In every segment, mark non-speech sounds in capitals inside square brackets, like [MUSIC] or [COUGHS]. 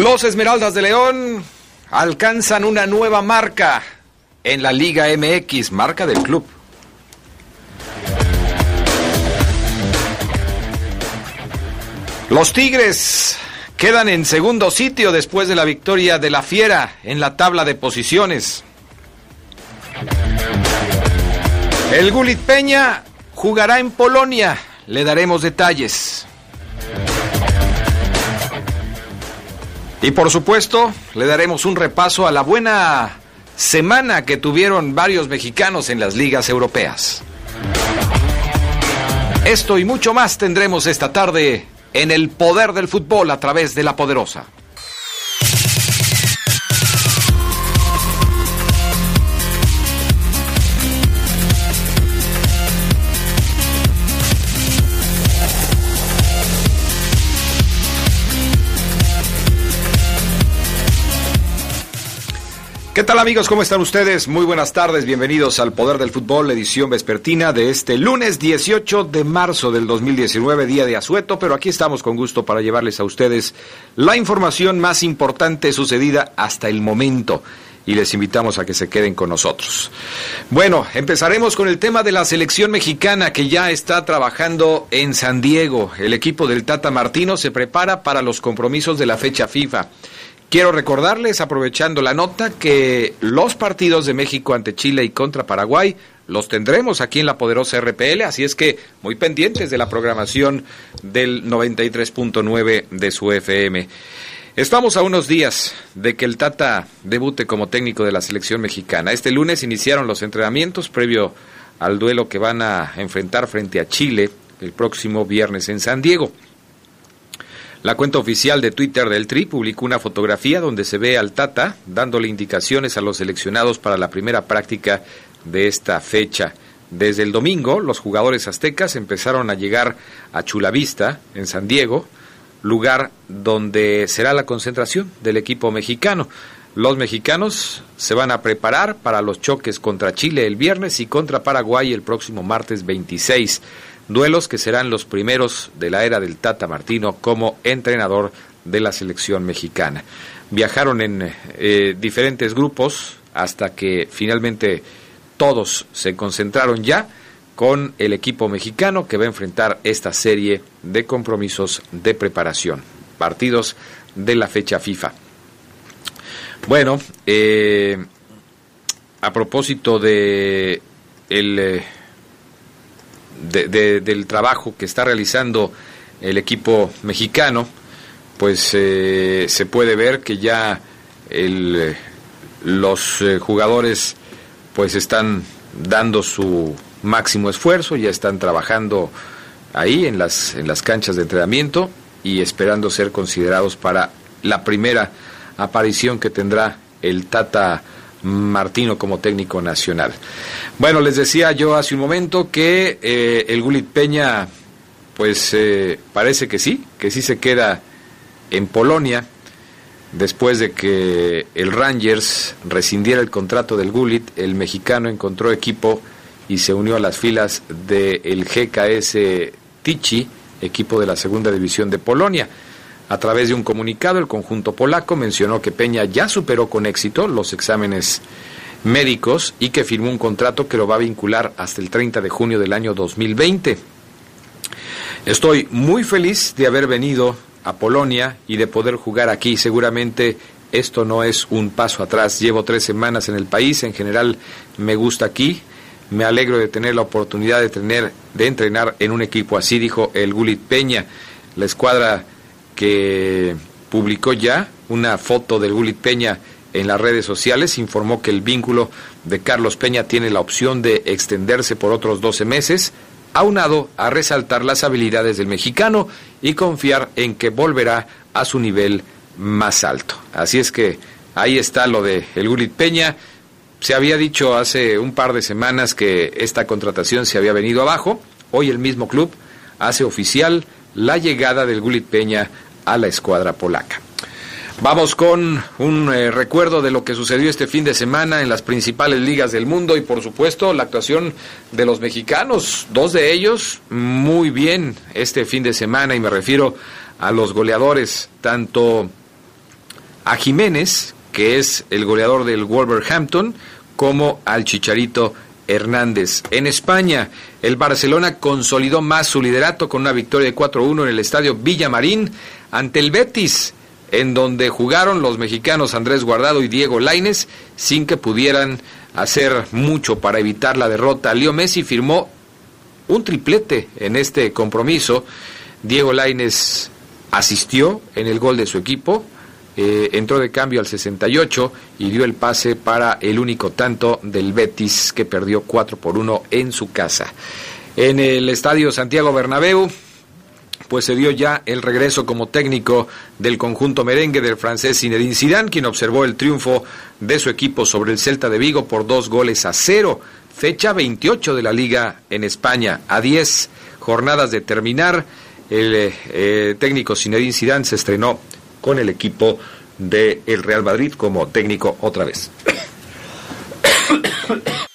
Los Esmeraldas de León alcanzan una nueva marca en la Liga MX, marca del club. Los Tigres quedan en segundo sitio después de la victoria de la Fiera en la tabla de posiciones. El Gulit Peña jugará en Polonia. Le daremos detalles. Y por supuesto, le daremos un repaso a la buena semana que tuvieron varios mexicanos en las ligas europeas. Esto y mucho más tendremos esta tarde en el poder del fútbol a través de la poderosa. ¿Qué tal amigos? ¿Cómo están ustedes? Muy buenas tardes, bienvenidos al Poder del Fútbol, edición vespertina de este lunes 18 de marzo del 2019, día de asueto, pero aquí estamos con gusto para llevarles a ustedes la información más importante sucedida hasta el momento y les invitamos a que se queden con nosotros. Bueno, empezaremos con el tema de la selección mexicana que ya está trabajando en San Diego. El equipo del Tata Martino se prepara para los compromisos de la fecha FIFA. Quiero recordarles, aprovechando la nota, que los partidos de México ante Chile y contra Paraguay los tendremos aquí en la poderosa RPL, así es que muy pendientes de la programación del 93.9 de su FM. Estamos a unos días de que el Tata debute como técnico de la selección mexicana. Este lunes iniciaron los entrenamientos previo al duelo que van a enfrentar frente a Chile el próximo viernes en San Diego. La cuenta oficial de Twitter del Tri publicó una fotografía donde se ve al Tata dándole indicaciones a los seleccionados para la primera práctica de esta fecha. Desde el domingo, los jugadores aztecas empezaron a llegar a Chulavista, en San Diego, lugar donde será la concentración del equipo mexicano. Los mexicanos se van a preparar para los choques contra Chile el viernes y contra Paraguay el próximo martes 26 duelos que serán los primeros de la era del Tata Martino como entrenador de la selección mexicana. Viajaron en eh, diferentes grupos hasta que finalmente todos se concentraron ya con el equipo mexicano que va a enfrentar esta serie de compromisos de preparación, partidos de la fecha FIFA. Bueno, eh, a propósito de el eh, del trabajo que está realizando el equipo mexicano, pues eh, se puede ver que ya el, los eh, jugadores pues están dando su máximo esfuerzo, ya están trabajando ahí en las, en las canchas de entrenamiento y esperando ser considerados para la primera aparición que tendrá el Tata Martino como técnico nacional. Bueno, les decía yo hace un momento que eh, el Gulit Peña, pues eh, parece que sí, que sí se queda en Polonia después de que el Rangers rescindiera el contrato del Gulit, el mexicano encontró equipo y se unió a las filas del GKS Tichi equipo de la segunda división de Polonia. A través de un comunicado, el conjunto polaco mencionó que Peña ya superó con éxito los exámenes médicos y que firmó un contrato que lo va a vincular hasta el 30 de junio del año 2020. Estoy muy feliz de haber venido a Polonia y de poder jugar aquí. Seguramente esto no es un paso atrás. Llevo tres semanas en el país, en general me gusta aquí. Me alegro de tener la oportunidad de tener de entrenar en un equipo así, dijo el Gulit Peña. La escuadra que publicó ya una foto del Gulit Peña en las redes sociales, informó que el vínculo de Carlos Peña tiene la opción de extenderse por otros 12 meses, aunado a resaltar las habilidades del mexicano y confiar en que volverá a su nivel más alto. Así es que ahí está lo de el Gulit Peña. Se había dicho hace un par de semanas que esta contratación se había venido abajo. Hoy el mismo club hace oficial la llegada del Gulit Peña a la escuadra polaca. Vamos con un eh, recuerdo de lo que sucedió este fin de semana en las principales ligas del mundo y por supuesto la actuación de los mexicanos, dos de ellos muy bien este fin de semana y me refiero a los goleadores, tanto a Jiménez, que es el goleador del Wolverhampton, como al Chicharito Hernández. En España, el Barcelona consolidó más su liderato con una victoria de 4-1 en el estadio Villamarín ante el Betis, en donde jugaron los mexicanos Andrés Guardado y Diego Laines sin que pudieran hacer mucho para evitar la derrota. Leo Messi firmó un triplete en este compromiso. Diego Laines asistió en el gol de su equipo, eh, entró de cambio al 68 y dio el pase para el único tanto del Betis que perdió 4 por 1 en su casa. En el estadio Santiago Bernabéu, pues se dio ya el regreso como técnico del conjunto merengue del francés Zinedine Zidane, quien observó el triunfo de su equipo sobre el Celta de Vigo por dos goles a cero. Fecha 28 de la Liga en España, a 10 jornadas de terminar. El eh, técnico Zinedine Zidane se estrenó con el equipo del el Real Madrid como técnico otra vez. [COUGHS]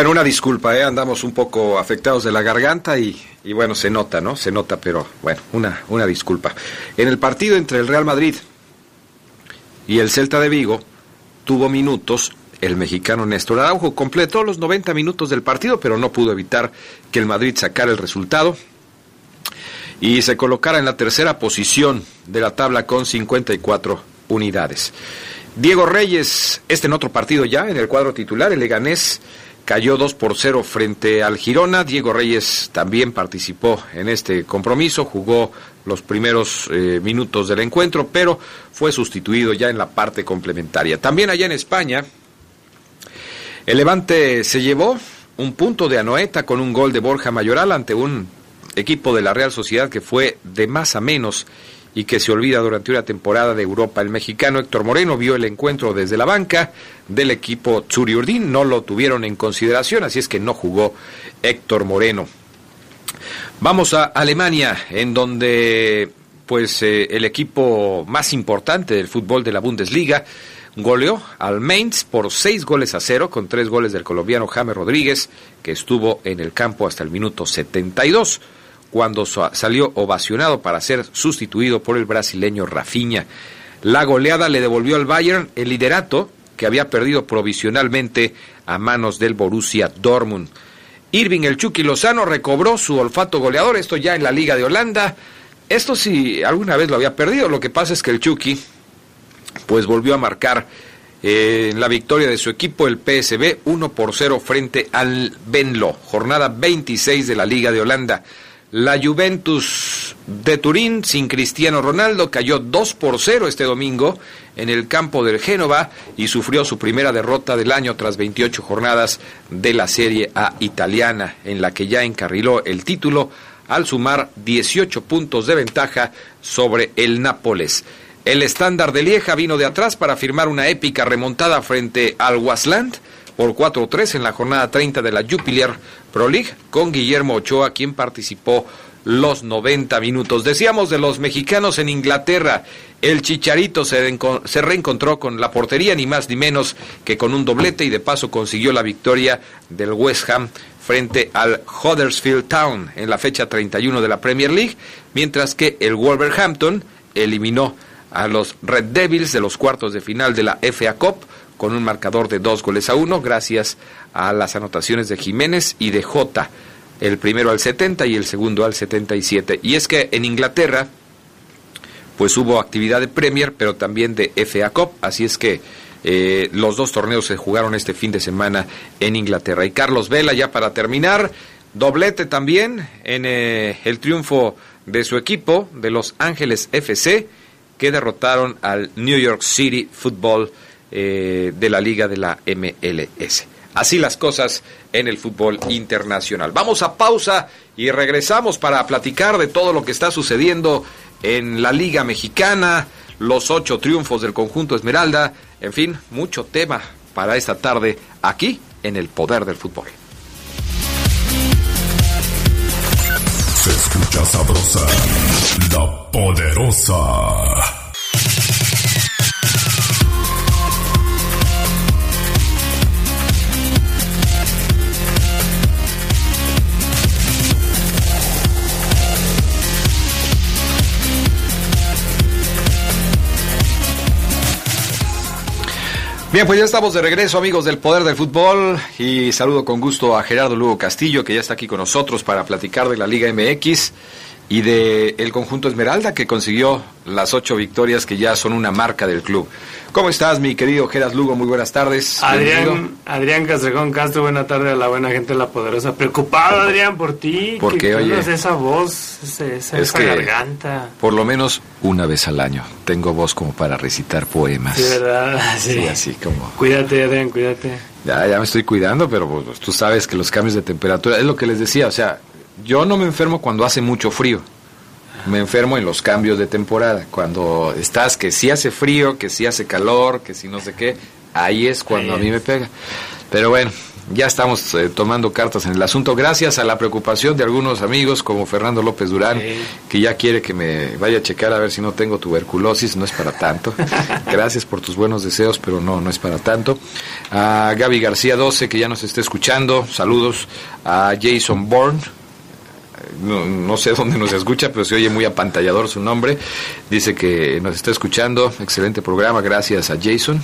Bueno, una disculpa, ¿eh? andamos un poco afectados de la garganta y, y, bueno, se nota, ¿no? Se nota, pero bueno, una, una disculpa. En el partido entre el Real Madrid y el Celta de Vigo tuvo minutos el mexicano Néstor Araujo. Completó los 90 minutos del partido, pero no pudo evitar que el Madrid sacara el resultado y se colocara en la tercera posición de la tabla con 54 unidades. Diego Reyes, este en otro partido ya, en el cuadro titular, el Leganés cayó 2 por 0 frente al Girona. Diego Reyes también participó en este compromiso, jugó los primeros eh, minutos del encuentro, pero fue sustituido ya en la parte complementaria. También allá en España, el Levante se llevó un punto de Anoeta con un gol de Borja Mayoral ante un equipo de la Real Sociedad que fue de más a menos y que se olvida durante una temporada de Europa. El mexicano Héctor Moreno vio el encuentro desde la banca del equipo Urdín, no lo tuvieron en consideración, así es que no jugó Héctor Moreno. Vamos a Alemania, en donde pues eh, el equipo más importante del fútbol de la Bundesliga goleó al Mainz por seis goles a cero, con tres goles del colombiano James Rodríguez, que estuvo en el campo hasta el minuto 72 cuando salió ovacionado para ser sustituido por el brasileño Rafinha. La goleada le devolvió al Bayern el liderato que había perdido provisionalmente a manos del Borussia Dortmund. Irving el Chucky Lozano recobró su olfato goleador, esto ya en la Liga de Holanda. Esto sí, alguna vez lo había perdido, lo que pasa es que el Chucky pues volvió a marcar en la victoria de su equipo, el PSB, 1 por 0 frente al Benlo, jornada 26 de la Liga de Holanda. La Juventus de Turín sin Cristiano Ronaldo cayó 2 por 0 este domingo en el campo del Génova y sufrió su primera derrota del año tras 28 jornadas de la Serie A italiana, en la que ya encarriló el título al sumar 18 puntos de ventaja sobre el Nápoles. El estándar de Lieja vino de atrás para firmar una épica remontada frente al Wasland por 4-3 en la jornada 30 de la Jupiler Pro League con Guillermo Ochoa, quien participó los 90 minutos. Decíamos de los mexicanos en Inglaterra, el Chicharito se, se, reencontró con la portería, ni más ni menos que con un doblete y de paso consiguió la victoria del West Ham frente al Huddersfield Town en la fecha 31 de la Premier League, mientras que el Wolverhampton eliminó a los Red Devils de los cuartos de final de la FA Cup con un marcador de dos goles a uno gracias a las anotaciones de Jiménez y de Jota, el primero al 70 y el segundo al 77. Y es que en Inglaterra pues hubo actividad de Premier, pero también de FA Cup, así es que eh, los dos torneos se jugaron este fin de semana en Inglaterra. Y Carlos Vela, ya para terminar, doblete también en eh, el triunfo de su equipo, de Los Ángeles FC, que derrotaron al New York City Football eh, de la liga de la MLS. Así las cosas en el fútbol internacional. Vamos a pausa y regresamos para platicar de todo lo que está sucediendo en la Liga Mexicana, los ocho triunfos del conjunto Esmeralda, en fin, mucho tema para esta tarde aquí en el Poder del Fútbol. Se escucha sabrosa, la poderosa. Bien, pues ya estamos de regreso, amigos del Poder del Fútbol, y saludo con gusto a Gerardo Lugo Castillo, que ya está aquí con nosotros para platicar de la Liga MX y de el conjunto Esmeralda, que consiguió las ocho victorias que ya son una marca del club. ¿Cómo estás, mi querido Geras Lugo? Muy buenas tardes. Adrián, Adrián Castrejón Castro, buena tarde a la buena gente de La Poderosa. Preocupado, Adrián, por ti. Porque, oye... esa voz, esa, esa garganta. Por lo menos una vez al año tengo voz como para recitar poemas. Sí, ¿verdad? Sí. así como... Cuídate, Adrián, cuídate. Ya, ya me estoy cuidando, pero pues, tú sabes que los cambios de temperatura... Es lo que les decía, o sea, yo no me enfermo cuando hace mucho frío me enfermo en los cambios de temporada. Cuando estás que si hace frío, que si hace calor, que si no sé qué, ahí es cuando a mí me pega. Pero bueno, ya estamos eh, tomando cartas en el asunto, gracias a la preocupación de algunos amigos como Fernando López Durán, que ya quiere que me vaya a checar a ver si no tengo tuberculosis, no es para tanto. [LAUGHS] gracias por tus buenos deseos, pero no, no es para tanto. A Gaby García 12, que ya nos está escuchando, saludos. A Jason Bourne, no, sé [LAUGHS] dónde nos escucha, pero se oye muy apantallador su nombre. Dice que nos está escuchando. Excelente programa, gracias a Jason.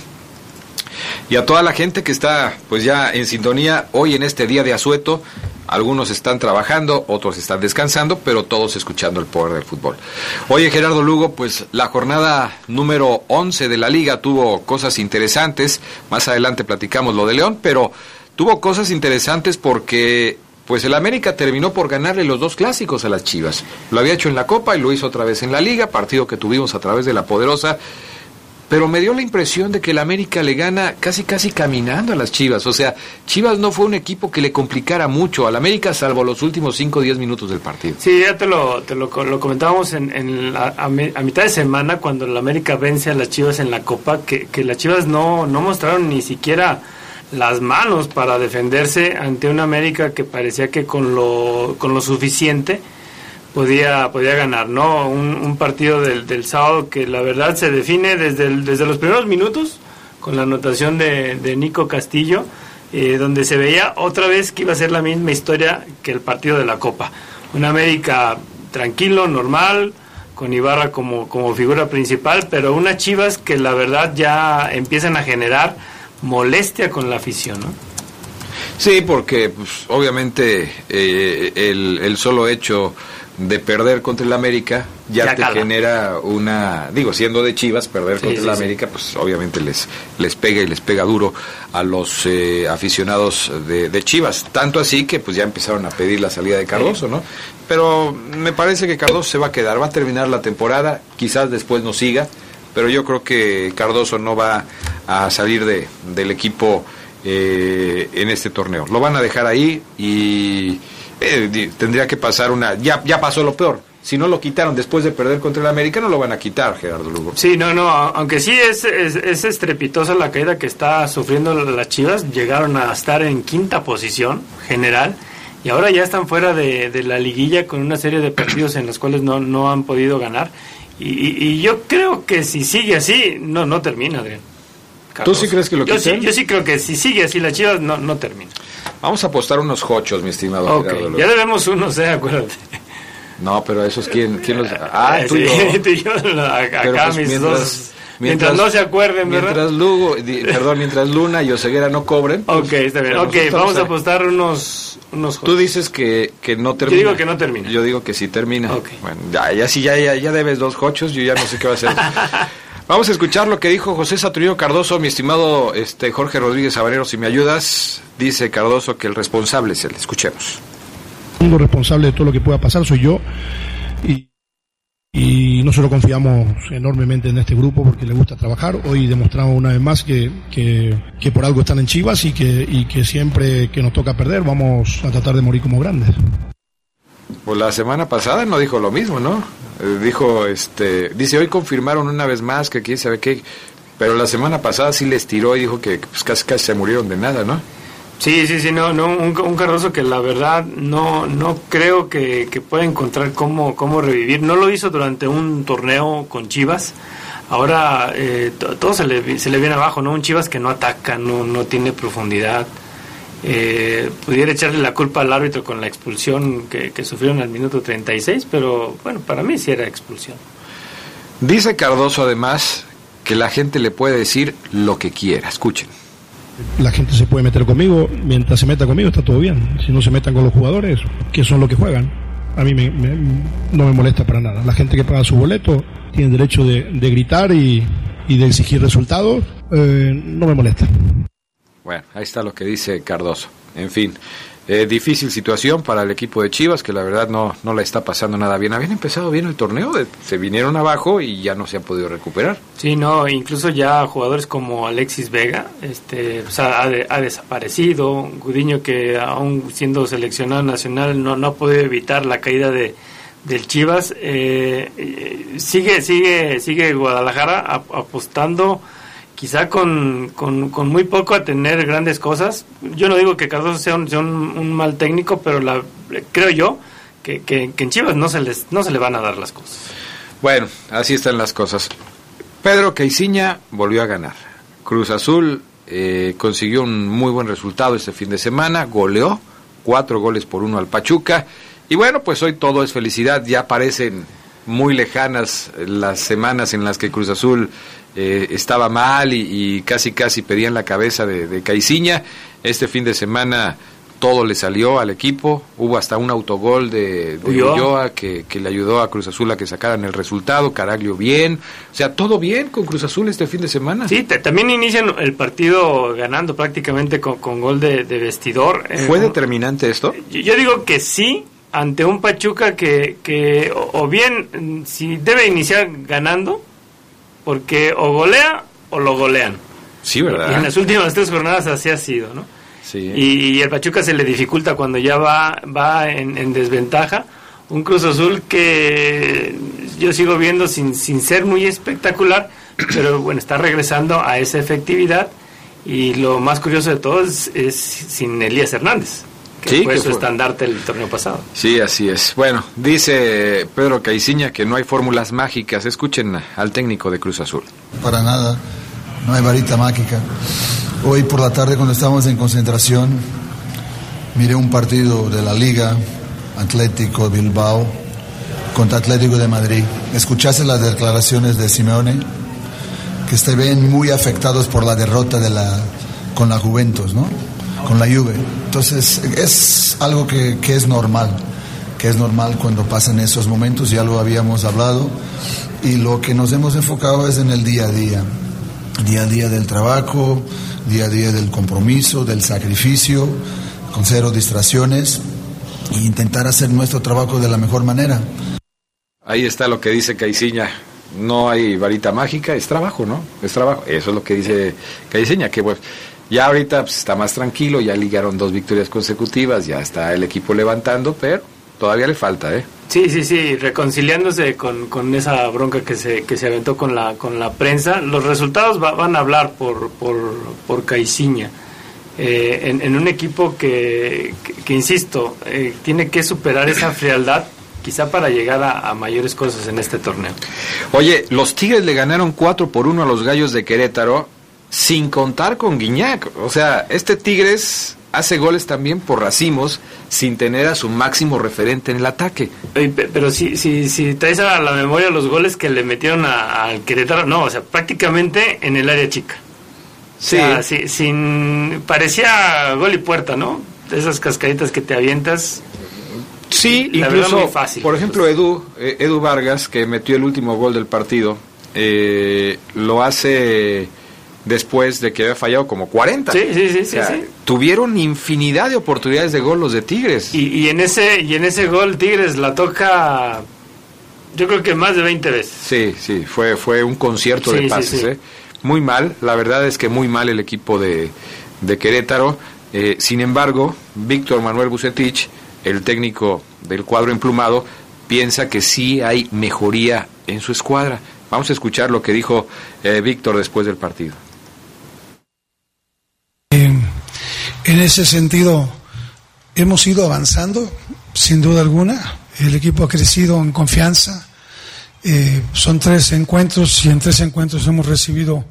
Y a toda la gente que está pues ya en sintonía hoy en este día de asueto. Algunos están trabajando, otros están descansando, pero todos escuchando el poder del fútbol. Oye, Gerardo Lugo, pues la jornada número 11 de la liga tuvo cosas interesantes. Más adelante platicamos lo de León, pero tuvo cosas interesantes porque pues el América terminó por ganarle los dos clásicos a las Chivas. Lo había hecho en la Copa y lo hizo otra vez en la Liga, partido que tuvimos a través de la Poderosa. Pero me dio la impresión de que el América le gana casi casi caminando a las Chivas. O sea, Chivas no fue un equipo que le complicara mucho al América, salvo los últimos 5 o 10 minutos del partido. Sí, ya te lo, te lo, comentábamos en, a, mitad de semana cuando el América vence a las Chivas en la Copa, que, que las Chivas no, no mostraron ni siquiera las manos para defenderse ante una América que parecía que con lo, con lo suficiente podía, podía ganar, ¿no? Un, partido del, del, sábado que la verdad se define desde, desde los primeros minutos con la anotación de, de Nico Castillo, eh, donde se veía otra vez que iba a ser la misma historia que el partido de la Copa. Una América tranquilo, normal, con Ibarra como, como figura principal, pero unas Chivas que la verdad ya empiezan a generar molestia con la afición, ¿no? Sí, porque pues, obviamente eh, el, el, solo hecho de perder contra el América ya, te genera una, digo, siendo de Chivas, perder contra el América, pues obviamente les, les pega y les pega duro a los eh, aficionados de, de, Chivas. Tanto así que pues ya empezaron a pedir la salida de Cardoso, ¿no? Pero me parece que Cardoso se va a quedar, va a terminar la temporada, quizás después no siga, pero yo creo que Cardoso no va a salir de, del equipo eh, en este torneo. Lo van a dejar ahí y eh, tendría que pasar una... Ya, ya pasó lo peor. Si no lo quitaron después de perder contra el América, no lo van a quitar, Gerardo Lugo. Sí, no, no, aunque sí es, es, estrepitosa la caída que está sufriendo las Chivas, llegaron a estar en quinta posición general y ahora ya están fuera de, de la liguilla con una serie de partidos en los cuales no, no han podido ganar. Y, y, yo creo que si sigue así, no, no termina, Adrián. ¿Tú sí crees que lo yo sí, yo sí creo que si sigue así las Chivas, no, no termina. Vamos a apostar unos hochos, mi estimado okay. Ya debemos unos, eh, acuérdate. No, pero esos, ¿quién, quién los...? [LAUGHS] Ah, tú y yo. acá pues mis mientras, dos... Mientras, no se acuerden, ¿verdad? Mientras Lugo, perdón, mientras Luna y Oseguera no cobren. Pues, ok, está bien. Ok, vamos a apostar unos, unos Tú dices que, que no termina. Yo digo que no termina. Yo digo que sí termina. Okay. Bueno, ya, ya, si ya, ya, ya debes dos hochos, yo ya no sé qué va a hacer. [LAUGHS] Vamos a escuchar lo que dijo José Saturnino Cardoso, mi estimado este, Jorge Rodríguez Sabanero, si me ayudas. Dice Cardoso que el responsable es él. Escuchemos. El responsable de todo lo que pueda pasar soy yo. Y, nosotros confiamos enormemente en este grupo porque le gusta trabajar. Hoy demostramos una vez más que, que, que por algo están en Chivas y que, y que siempre que nos toca perder vamos a tratar de morir como grandes. Pues la semana pasada no dijo lo mismo, ¿no? Eh, dijo, este, dice, hoy confirmaron una vez más que quién sabe qué, pero la semana pasada sí les tiró y dijo que pues, casi, casi se murieron de nada, ¿no? Sí, sí, sí, no, no un, un Cardoso que la verdad no, no creo que, que pueda encontrar cómo, cómo revivir. No lo hizo durante un torneo con Chivas. Ahora eh, todo se le, se le viene abajo, ¿no? Un Chivas que no ataca, no, no tiene profundidad eh, pudiera echarle la culpa al árbitro con la expulsión que, que sufrieron al minuto 36, pero bueno, para mí sí era expulsión. Dice Cardoso además que la gente le puede decir lo que quiera, escuchen. La gente se puede meter conmigo, mientras se meta conmigo está todo bien. Si no se metan con los jugadores, que son los que juegan, a mí me, no me molesta para nada. La gente que paga su boleto tiene derecho de, de gritar y, y, de exigir resultados, eh, no me molesta. Bueno, ahí está lo que dice Cardoso. En fin, eh, difícil situación para el equipo de Chivas, que la verdad no, no la está pasando nada bien. Habían empezado bien el torneo, se vinieron abajo y ya no se han podido recuperar. Sí, no, incluso ya jugadores como Alexis Vega este, ha, desaparecido. Gudiño, que aún siendo seleccionado nacional, no, no ha podido evitar la caída de, del Chivas. Eh, eh, sigue, sigue, sigue Guadalajara apostando quizá con, con, muy poco a tener grandes cosas. Yo no digo que Cardoso sea un, un, mal técnico, pero la, creo yo que, que, en Chivas no se, les, no se le van a dar las cosas. Bueno, así están las cosas. Pedro Caiciña volvió a ganar. Cruz Azul eh, consiguió un muy buen resultado este fin de semana, goleó cuatro goles por uno al Pachuca. Y bueno, pues hoy todo es felicidad, ya parecen muy lejanas las semanas en las que Cruz Azul eh, estaba mal y, casi casi pedían la cabeza de, de Caiciña. Este fin de semana todo le salió al equipo, hubo hasta un autogol de, de Ulloa, que, le ayudó a Cruz Azul a que sacaran el resultado, Caraglio bien, o sea, todo bien con Cruz Azul este fin de semana. Sí, también inician el partido ganando prácticamente con, gol de, vestidor. Eh, ¿Fue determinante esto? Yo, digo que sí, ante un Pachuca que, que o bien, si debe iniciar ganando, porque o golea o lo golean. Sí, ¿verdad? Y en las últimas tres jornadas así ha sido, ¿no? Sí. Y, el Pachuca se le dificulta cuando ya va, va en, desventaja. Un Cruz Azul que yo sigo viendo sin, sin ser muy espectacular, pero bueno, está regresando a esa efectividad. Y lo más curioso de todo es, es sin Elías Hernández sí, fue su estandarte el torneo pasado. Sí, así es. Bueno, dice Pedro Caiciña que no hay fórmulas mágicas. Escuchen al técnico de Cruz Azul. Para nada, no hay varita mágica. Hoy por la tarde cuando estábamos en concentración, miré un partido de la Liga Atlético Bilbao contra Atlético de Madrid. ¿Escuchaste las declaraciones de Simeone? Que se ven muy afectados por la derrota de la, con la Juventus, ¿no? Con la Juve. Entonces es algo que, es normal. que es normal cuando pasan esos momentos, ya lo habíamos hablado, y lo que nos hemos enfocado es en el día a día, día a día del trabajo, día a día del compromiso, del sacrificio, con cero distracciones, e intentar hacer nuestro trabajo de la mejor manera. Ahí está lo que dice Caiciña. No hay varita mágica, es trabajo, ¿no? Es trabajo. Eso es lo que dice Caiciña, que pues ya ahorita pues, está más tranquilo, ya ligaron dos victorias consecutivas, ya está el equipo levantando, pero todavía le falta, ¿eh? Sí, sí, sí, reconciliándose con, con esa bronca que se, que se aventó con la, con la prensa. Los resultados van a hablar por, por, por Caiciña. Eh, en, un equipo que, que, insisto, eh, tiene que superar esa frialdad quizá para llegar a, mayores cosas en este torneo. Oye, los Tigres le ganaron 4 por 1 a los Gallos de Querétaro sin contar con Guiñac. O sea, este Tigres hace goles también por racimos sin tener a su máximo referente en el ataque. Pero si, si, si traes a la memoria los goles que le metieron al Querétaro, no, o sea, prácticamente en el área chica. Sí. sin, parecía gol y puerta, ¿no? Esas cascaditas que te avientas. Sí, incluso, fácil, por ejemplo, Edu, eh, Edu Vargas, que metió el último gol del partido, eh, lo hace después de que había fallado como 40. Sí, sí, sí, sí, Tuvieron infinidad de oportunidades de gol los de Tigres. Y, y, en ese y en ese gol Tigres la toca yo creo que más de 20 veces. Sí, sí, fue fue un concierto de pases, ¿eh? muy mal, la verdad es que muy mal el equipo de, Querétaro. Eh, sin embargo, Víctor Manuel Bucetich, el técnico del cuadro emplumado, piensa que sí hay mejoría en su escuadra. Vamos a escuchar lo que dijo eh, Víctor después del partido. En ese sentido, hemos ido avanzando, sin duda alguna. El equipo ha crecido en confianza, eh, son tres encuentros y en tres encuentros hemos recibido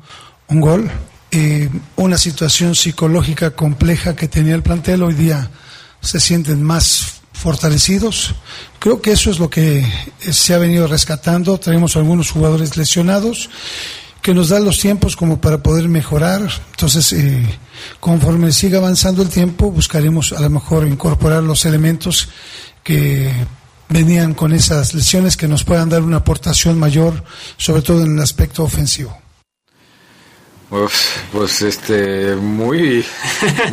un gol. Eh, una situación psicológica compleja que tenía el plantel, hoy día se sienten más fortalecidos. Creo que eso es lo que se ha venido rescatando. Tenemos algunos jugadores lesionados que nos dan los tiempos como para poder mejorar. Entonces, eh, conforme siga avanzando el tiempo, buscaremos a lo mejor incorporar los elementos que venían con esas lesiones que nos puedan dar una aportación mayor, sobre todo en el aspecto ofensivo. pues este muy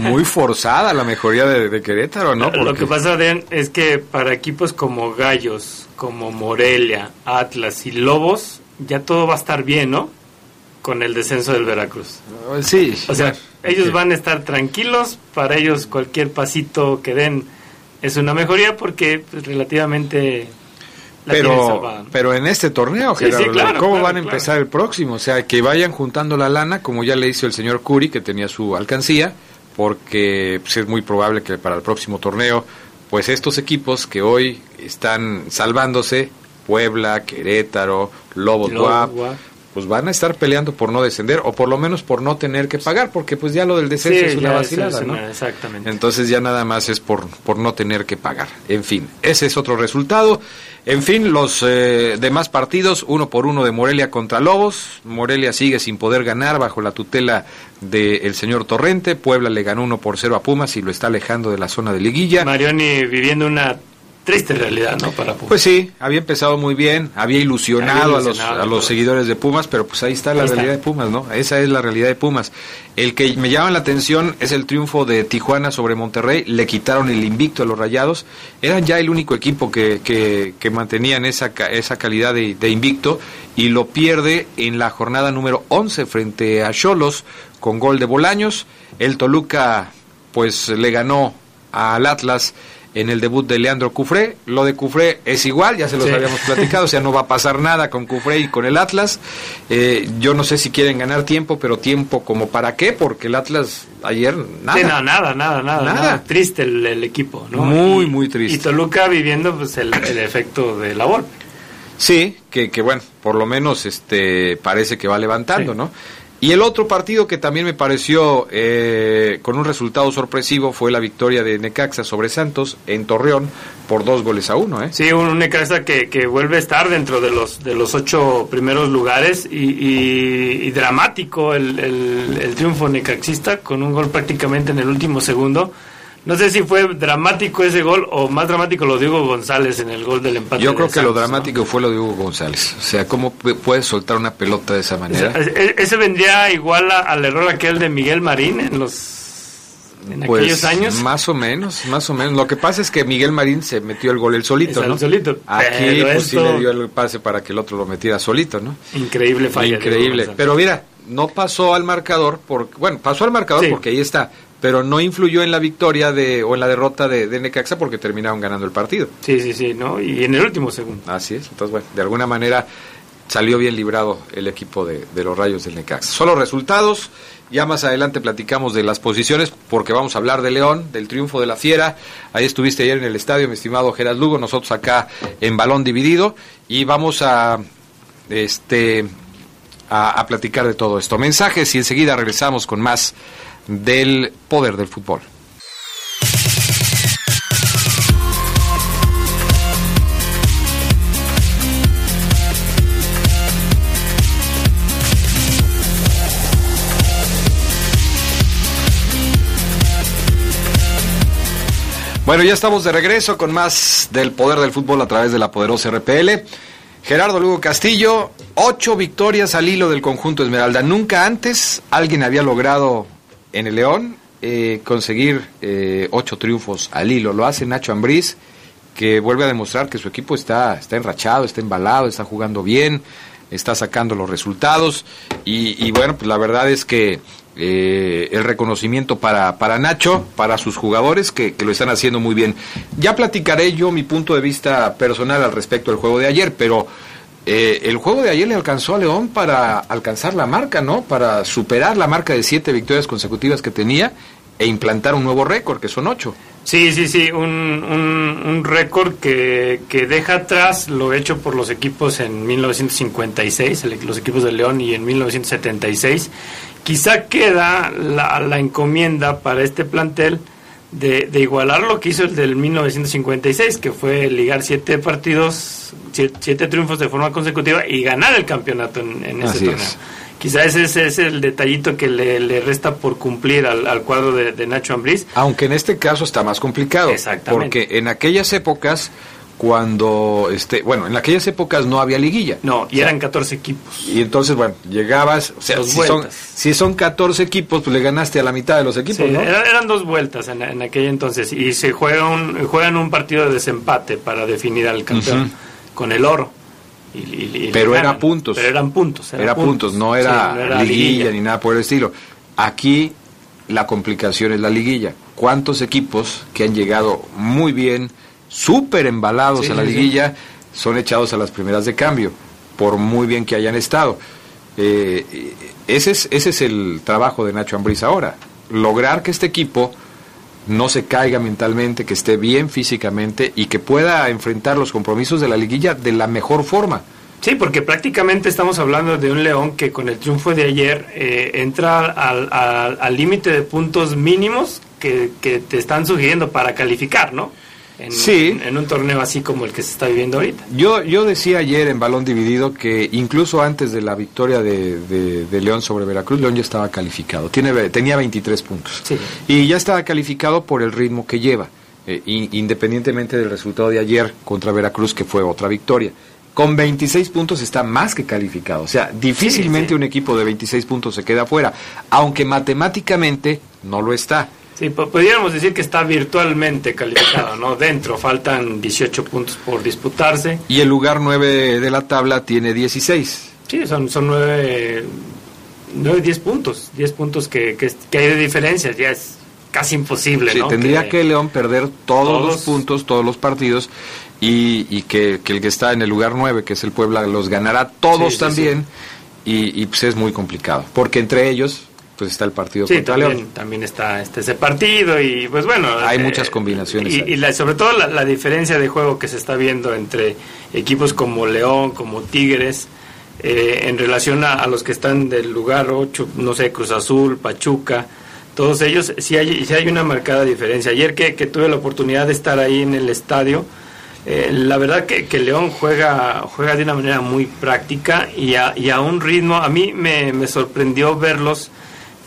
muy forzada la mejoría de, Querétaro, ¿no? Lo que pasa, Adrián, es que para equipos como Gallos, como Morelia, Atlas y Lobos, ya todo va a estar bien, ¿no? Con el descenso del Veracruz. Sí. O sea, ellos van a estar tranquilos, para ellos cualquier pasito que den es una mejoría porque pues, relativamente pero pero en este torneo Gerardo, cómo van a empezar el próximo o sea que vayan juntando la lana como ya le hizo el señor Curi que tenía su alcancía porque pues, es muy probable que para el próximo torneo pues estos equipos que hoy están salvándose Puebla Querétaro Lobos Guap pues van a estar peleando por no descender o por lo menos por no tener que pagar, porque pues ya lo del descenso es una vacilada, ¿no? Exactamente. Entonces ya nada más es por, por no tener que pagar. En fin, ese es otro resultado. En fin, los eh, demás partidos, uno por uno de Morelia contra Lobos. Morelia sigue sin poder ganar bajo la tutela del señor Torrente. Puebla le ganó uno por cero a Pumas y lo está alejando de la zona de liguilla. Marioni viviendo una triste realidad, ¿no? Para Pues sí, había empezado muy bien, había ilusionado, a, los, a los seguidores de Pumas, pero pues ahí está la realidad de Pumas, ¿no? Esa es la realidad de Pumas. El que me llama la atención es el triunfo de Tijuana sobre Monterrey, le quitaron el invicto a los Rayados, eran ya el único equipo que, que, que mantenían esa, esa calidad de, de invicto y lo pierde en la jornada número 11 frente a Cholos con gol de Bolaños. El Toluca pues le ganó al Atlas en el debut de Leandro Cufré. Lo de Cufré es igual, ya se los habíamos platicado, o sea, no va a pasar nada con Cufré y con el Atlas. Eh, yo no sé si quieren ganar tiempo, pero tiempo como para qué, porque el Atlas ayer nada. Sí, no, nada, nada, nada, nada. Triste el, equipo, ¿no? Muy, muy triste. Y Toluca viviendo pues el, efecto de labor. Sí, que, que bueno, por lo menos este parece que va levantando, ¿no? Y el otro partido que también me pareció eh, con un resultado sorpresivo fue la victoria de Necaxa sobre Santos en Torreón por dos goles a uno. ¿eh? Sí, un Necaxa que, que vuelve a estar dentro de los, de los ocho primeros lugares y, dramático el, el, triunfo necaxista con un gol prácticamente en el último segundo No sé si fue dramático ese gol o más dramático lo de Hugo González en el gol del empate. Yo creo que lo dramático fue lo de Hugo González. O sea, ¿cómo puedes soltar una pelota de esa manera? E-, ese, vendría igual al error aquel de Miguel Marín en los en pues, aquellos años. Más o menos, más o menos. Lo que pasa es que Miguel Marín se metió el gol el solito, ¿no? solito. Aquí pues, sí le dio el pase para que el otro lo metiera solito, ¿no? Increíble falla. Increíble. Pero mira, no pasó al marcador, porque, bueno, pasó al marcador porque ahí está, pero no influyó en la victoria de, o en la derrota de, de, Necaxa porque terminaron ganando el partido. Sí, sí, sí, ¿no? Y en el último segundo. Así es, entonces, bueno, de alguna manera salió bien librado el equipo de, de los Rayos del Necaxa. Solo resultados, ya más adelante platicamos de las posiciones porque vamos a hablar de León, del triunfo de la Fiera. Ahí estuviste ayer en el estadio, mi estimado Gerard Lugo, nosotros acá en balón dividido y vamos a este a, platicar de todo esto. Mensajes y enseguida regresamos con más del poder del fútbol. Bueno, ya estamos de regreso con más del poder del fútbol a través de la poderosa RPL. Gerardo Lugo Castillo, ocho victorias al hilo del conjunto Esmeralda. Nunca antes alguien había logrado en el León eh, conseguir eh, ocho triunfos al hilo. Lo hace Nacho Ambriz, que vuelve a demostrar que su equipo está, está enrachado, está embalado, está jugando bien, está sacando los resultados. Y, y bueno, pues la verdad es que eh, el reconocimiento para, para Nacho, para sus jugadores que, lo están haciendo muy bien. Ya platicaré yo mi punto de vista personal al respecto del juego de ayer, pero eh, el juego de ayer le alcanzó a León para alcanzar la marca, ¿no? Para superar la marca de siete victorias consecutivas que tenía e implantar un nuevo récord, que son ocho. Sí, sí, sí, un, un, récord que, que, deja atrás lo hecho por los equipos en 1956, los equipos de León, y en 1976 quizá queda la, la encomienda para este plantel de, de, igualar lo que hizo el del 1956, que fue ligar siete partidos, siete, triunfos de forma consecutiva y ganar el campeonato en, ese torneo. Quizá ese, es el detallito que le, le resta por cumplir al, al cuadro de, de Nacho Ambriz. Aunque en este caso está más complicado. Porque en aquellas épocas cuando, este, bueno, en aquellas épocas no había liguilla. No, y eran 14 equipos. Y entonces, bueno, llegabas, o sea, si son, si son, 14 equipos, pues le ganaste a la mitad de los equipos, ¿no? Eran, dos vueltas en, en aquella entonces, y se juega un, juegan un partido de desempate para definir al campeón con el oro. Y, pero era puntos. Pero eran puntos. Era, puntos, no era, liguilla, ni nada por el estilo. Aquí la complicación es la liguilla. ¿Cuántos equipos que han llegado muy bien, súper embalados a la liguilla, son echados a las primeras de cambio, por muy bien que hayan estado. Eh, ese, es, ese es el trabajo de Nacho Ambriz ahora, lograr que este equipo no se caiga mentalmente, que esté bien físicamente y que pueda enfrentar los compromisos de la liguilla de la mejor forma. Sí, porque prácticamente estamos hablando de un León que con el triunfo de ayer eh, entra al límite de puntos mínimos que, que te están sugiriendo para calificar, ¿no? En, sí. en, un torneo así como el que se está viviendo ahorita. Yo, yo decía ayer en Balón Dividido que incluso antes de la victoria de, de, León sobre Veracruz, León ya estaba calificado. Tiene, tenía 23 puntos. Y ya estaba calificado por el ritmo que lleva, eh, independientemente del resultado de ayer contra Veracruz, que fue otra victoria. Con 26 puntos está más que calificado. O sea, difícilmente un equipo de 26 puntos se queda fuera, aunque matemáticamente no lo está. Sí, podríamos decir que está virtualmente calificado, ¿no? Dentro faltan 18 puntos por disputarse. Y el lugar 9 de la tabla tiene 16. Sí, son, son 9, 9, 10 puntos. 10 puntos que, que, hay de diferencia, ya es casi imposible, sí, tendría que, León perder todos, los puntos, todos los partidos, y, y que, que, el que está en el lugar 9, que es el Puebla, los ganará todos también, Y, y pues es muy complicado, porque entre ellos pues está el partido contra también, León. También está este, ese partido y pues bueno. Hay eh, muchas combinaciones. Y, sobre todo la, diferencia de juego que se está viendo entre equipos como León, como Tigres, eh, en relación a, los que están del lugar 8, no sé, Cruz Azul, Pachuca, todos ellos, sí hay, sí hay una marcada diferencia. Ayer que, tuve la oportunidad de estar ahí en el estadio, eh, la verdad que, que, León juega, juega de una manera muy práctica y a, y a un ritmo, a mí me, me sorprendió verlos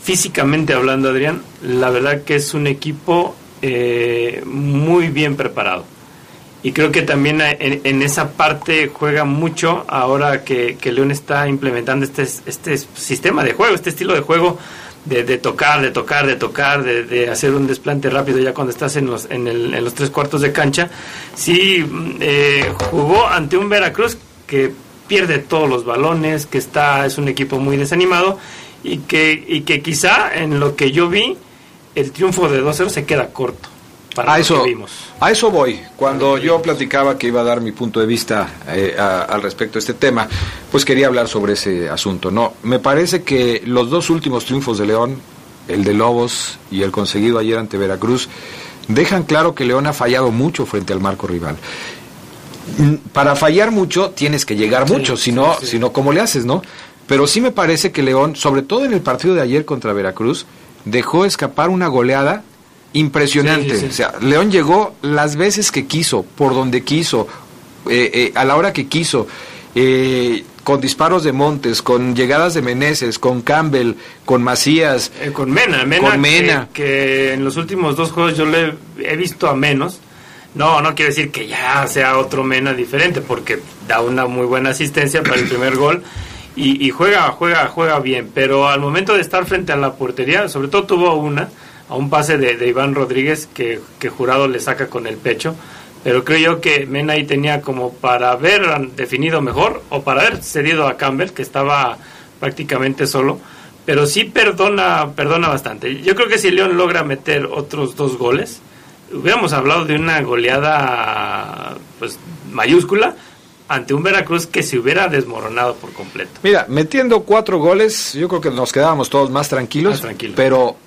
físicamente hablando, Adrián, la verdad que es un equipo eh, muy bien preparado. Y creo que también en, esa parte juega mucho ahora que, León está implementando este, este sistema de juego, este estilo de juego de, tocar, de tocar, de tocar, de, hacer un desplante rápido ya cuando estás en los, en, los tres cuartos de cancha. Sí, eh, jugó ante un Veracruz que pierde todos los balones, que está es un equipo muy desanimado y que, y que quizá en lo que yo vi el triunfo de 2-0 se queda corto. Para a, eso, vimos. a eso voy. Cuando yo platicaba que iba a dar mi punto de vista eh, al respecto de este tema, pues quería hablar sobre ese asunto. No, me parece que los dos últimos triunfos de León, el de Lobos y el conseguido ayer ante Veracruz, dejan claro que León ha fallado mucho frente al marco rival. Para fallar mucho tienes que llegar mucho, si no, si no, ¿cómo le haces, no? Pero sí me parece que León, sobre todo en el partido de ayer contra Veracruz, dejó escapar una goleada impresionante. O sea, León llegó las veces que quiso, por donde quiso, eh, eh, a la hora que quiso. Eh, con disparos de Montes, con llegadas de Meneses, con Campbell, con Macías. con Mena, Mena, Que, en los últimos dos juegos yo le he visto a menos. No, no quiere decir que ya sea otro Mena diferente, porque da una muy buena asistencia para el primer gol y, juega, juega, juega bien. Pero al momento de estar frente a la portería, sobre todo tuvo una a un pase de, Iván Rodríguez que, Jurado le saca con el pecho. Pero creo yo que Mena ahí tenía como para haber definido mejor o para haber cedido a Campbell, que estaba prácticamente solo. Pero sí perdona, perdona bastante. Yo creo que si León logra meter otros dos goles, hubiéramos hablado de una goleada pues mayúscula ante un Veracruz que se hubiera desmoronado por completo. Mira, metiendo cuatro goles, yo creo que nos quedábamos todos más tranquilos, más tranquilos. pero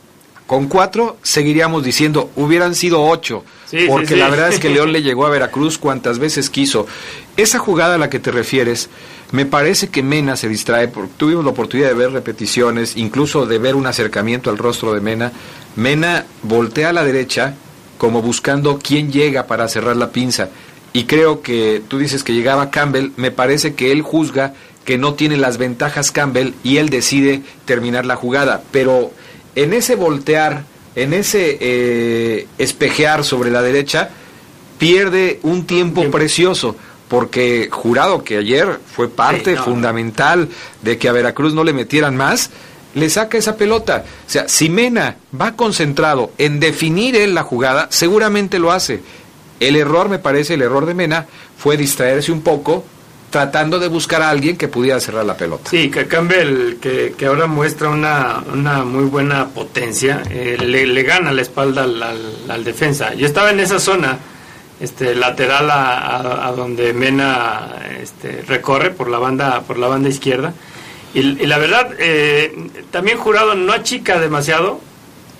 con cuatro seguiríamos diciendo, hubieran sido ocho, porque la verdad es que [LAUGHS] León le llegó a Veracruz cuantas veces quiso. Esa jugada a la que te refieres, me parece que Mena se distrae, porque tuvimos la oportunidad de ver repeticiones, incluso de ver un acercamiento al rostro de Mena. Mena voltea a la derecha como buscando quién llega para cerrar la pinza. Y creo que tú dices que llegaba Campbell, me parece que él juzga que no tiene las ventajas Campbell y él decide terminar la jugada. Pero en ese voltear, en ese eh, espejear sobre la derecha, pierde un tiempo precioso, porque jurado que ayer fue parte fundamental de que a Veracruz no le metieran más, le saca esa pelota. O sea, si Mena va concentrado en definir él la jugada, seguramente lo hace. El error, me parece, el error de Mena fue distraerse un poco tratando de buscar a alguien que pudiera cerrar la pelota. Sí, que Campbell, que, que ahora muestra una, una muy buena potencia, eh, le, gana la espalda al, defensa. Yo estaba en esa zona este, lateral a, donde Mena este, recorre por la banda, por la banda izquierda. Y, la verdad, eh, también Jurado no achica demasiado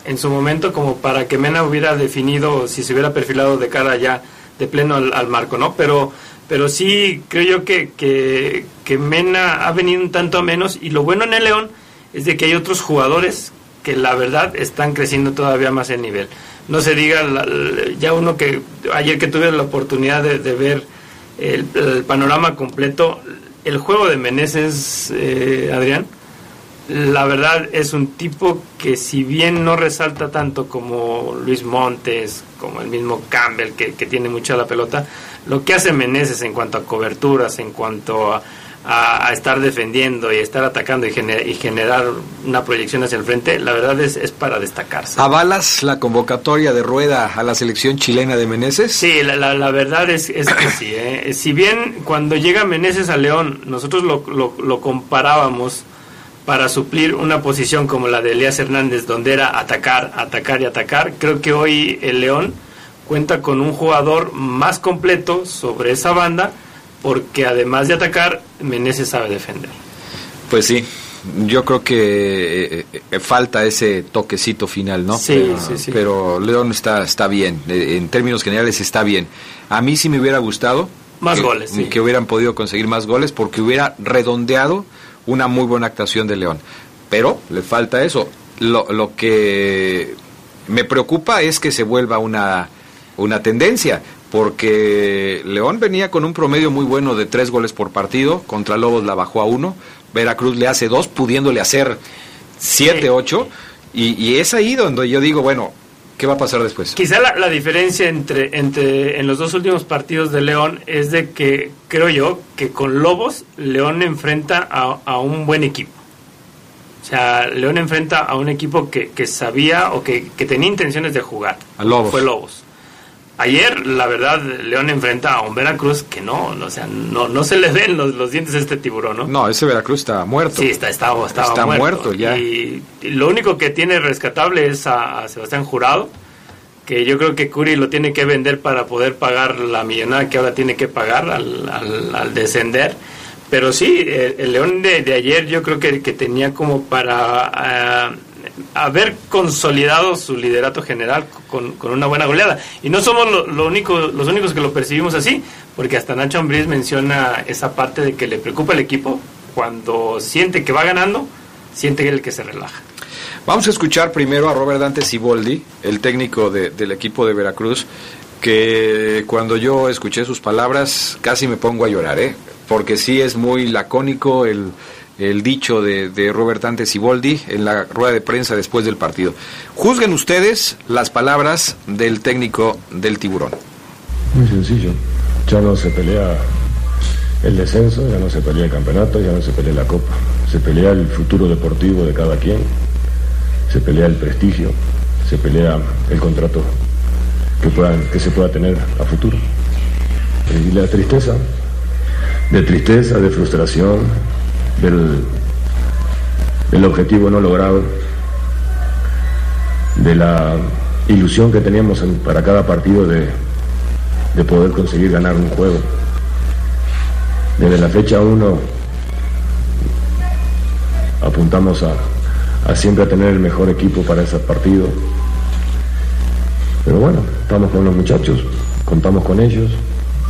en su momento como para que Mena hubiera definido si se hubiera perfilado de cara ya de pleno al, al marco, ¿no? Pero pero sí creo yo que, que, Mena ha venido un tanto a menos y lo bueno en el León es de que hay otros jugadores que la verdad están creciendo todavía más el nivel. No se diga ya uno que ayer que tuve la oportunidad de, ver el, panorama completo, el juego de Meneses, eh, Adrián, la verdad es un tipo que si bien no resalta tanto como Luis Montes, como el mismo Campbell, que, que tiene mucha la pelota, lo que hace Meneses en cuanto a coberturas, en cuanto a, estar defendiendo y estar atacando y, generar una proyección hacia el frente, la verdad es, es para destacarse. ¿Avalas la convocatoria de rueda a la selección chilena de Meneses? Sí, la, la, verdad es, es que sí. ¿eh? Si bien cuando llega Meneses a León, nosotros lo, lo, lo comparábamos para suplir una posición como la de Elías Hernández, donde era atacar, atacar y atacar, creo que hoy el León cuenta con un jugador más completo sobre esa banda, porque además de atacar, Meneses sabe defender. Pues sí, yo creo que eh, eh, falta ese toquecito final, ¿no? Sí, pero, sí, sí. Pero León está, está bien, eh, en términos generales está bien. A mí sí me hubiera gustado más goles, que hubieran podido conseguir más goles porque hubiera redondeado una muy buena actuación de León. Pero le falta eso. Lo, lo que me preocupa es que se vuelva una una tendencia, porque León venía con un promedio muy bueno de tres goles por partido, contra Lobos la bajó a uno, Veracruz le hace dos, pudiéndole hacer siete, ocho, y, es ahí donde yo digo, bueno, ¿Qué va a pasar después? Quizá la, diferencia entre, entre en los dos últimos partidos de León es de que creo yo que con Lobos León enfrenta a, un buen equipo. O sea, León enfrenta a un equipo que, que sabía o que, que, tenía intenciones de jugar. A Lobos. Fue Lobos. Ayer, la verdad, León enfrenta a un Veracruz que no, o sea, no, no se le ven los, los dientes a este tiburón, ¿no? No, ese Veracruz está muerto. Sí, está, está, está muerto. ya. Y, lo único que tiene rescatable es a, Sebastián Jurado, que yo creo que Curi lo tiene que vender para poder pagar la millonada que ahora tiene que pagar al, al, descender. Pero sí, el, León de, de, ayer yo creo que, que tenía como para... Uh, haber consolidado su liderato general con, una buena goleada. Y no somos lo, único, los únicos que lo percibimos así, porque hasta Nacho Ambriz menciona esa parte de que le preocupa el equipo cuando siente que va ganando, siente que es el que se relaja. Vamos a escuchar primero a Robert Dante Siboldi, el técnico del equipo de Veracruz, que cuando yo escuché sus palabras casi me pongo a llorar, ¿eh? porque sí es muy lacónico el el dicho de, Robert Dante Siboldi en la rueda de prensa después del partido. Juzguen ustedes las palabras del técnico del tiburón. Muy sencillo. Ya no se pelea el descenso, ya no se pelea el campeonato, ya no se pelea la copa. Se pelea el futuro deportivo de cada quien, se pelea el prestigio, se pelea el contrato que, que se pueda tener a futuro. Y la tristeza, de tristeza, de frustración, del, objetivo no logrado, de la ilusión que teníamos para cada partido de, de poder conseguir ganar un juego. Desde la fecha 1 apuntamos a, a, siempre tener el mejor equipo para ese partido. Pero bueno, estamos con los muchachos, contamos con ellos,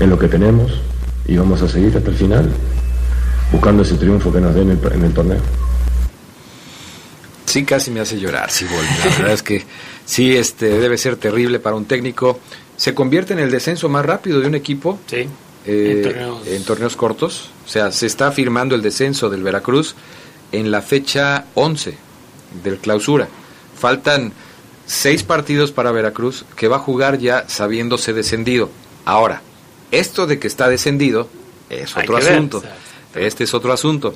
en lo que tenemos y vamos a seguir hasta el final buscando ese triunfo que nos den en el, torneo. Sí, casi me hace llorar, sí, La verdad es que sí, este, debe ser terrible para un técnico. Se convierte en el descenso más rápido de un equipo sí, eh, en, torneos. cortos. O sea, se está firmando el descenso del Veracruz en la fecha 11 del clausura. Faltan seis partidos para Veracruz que va a jugar ya sabiéndose descendido. Ahora, esto de que está descendido es otro asunto. Este es otro asunto.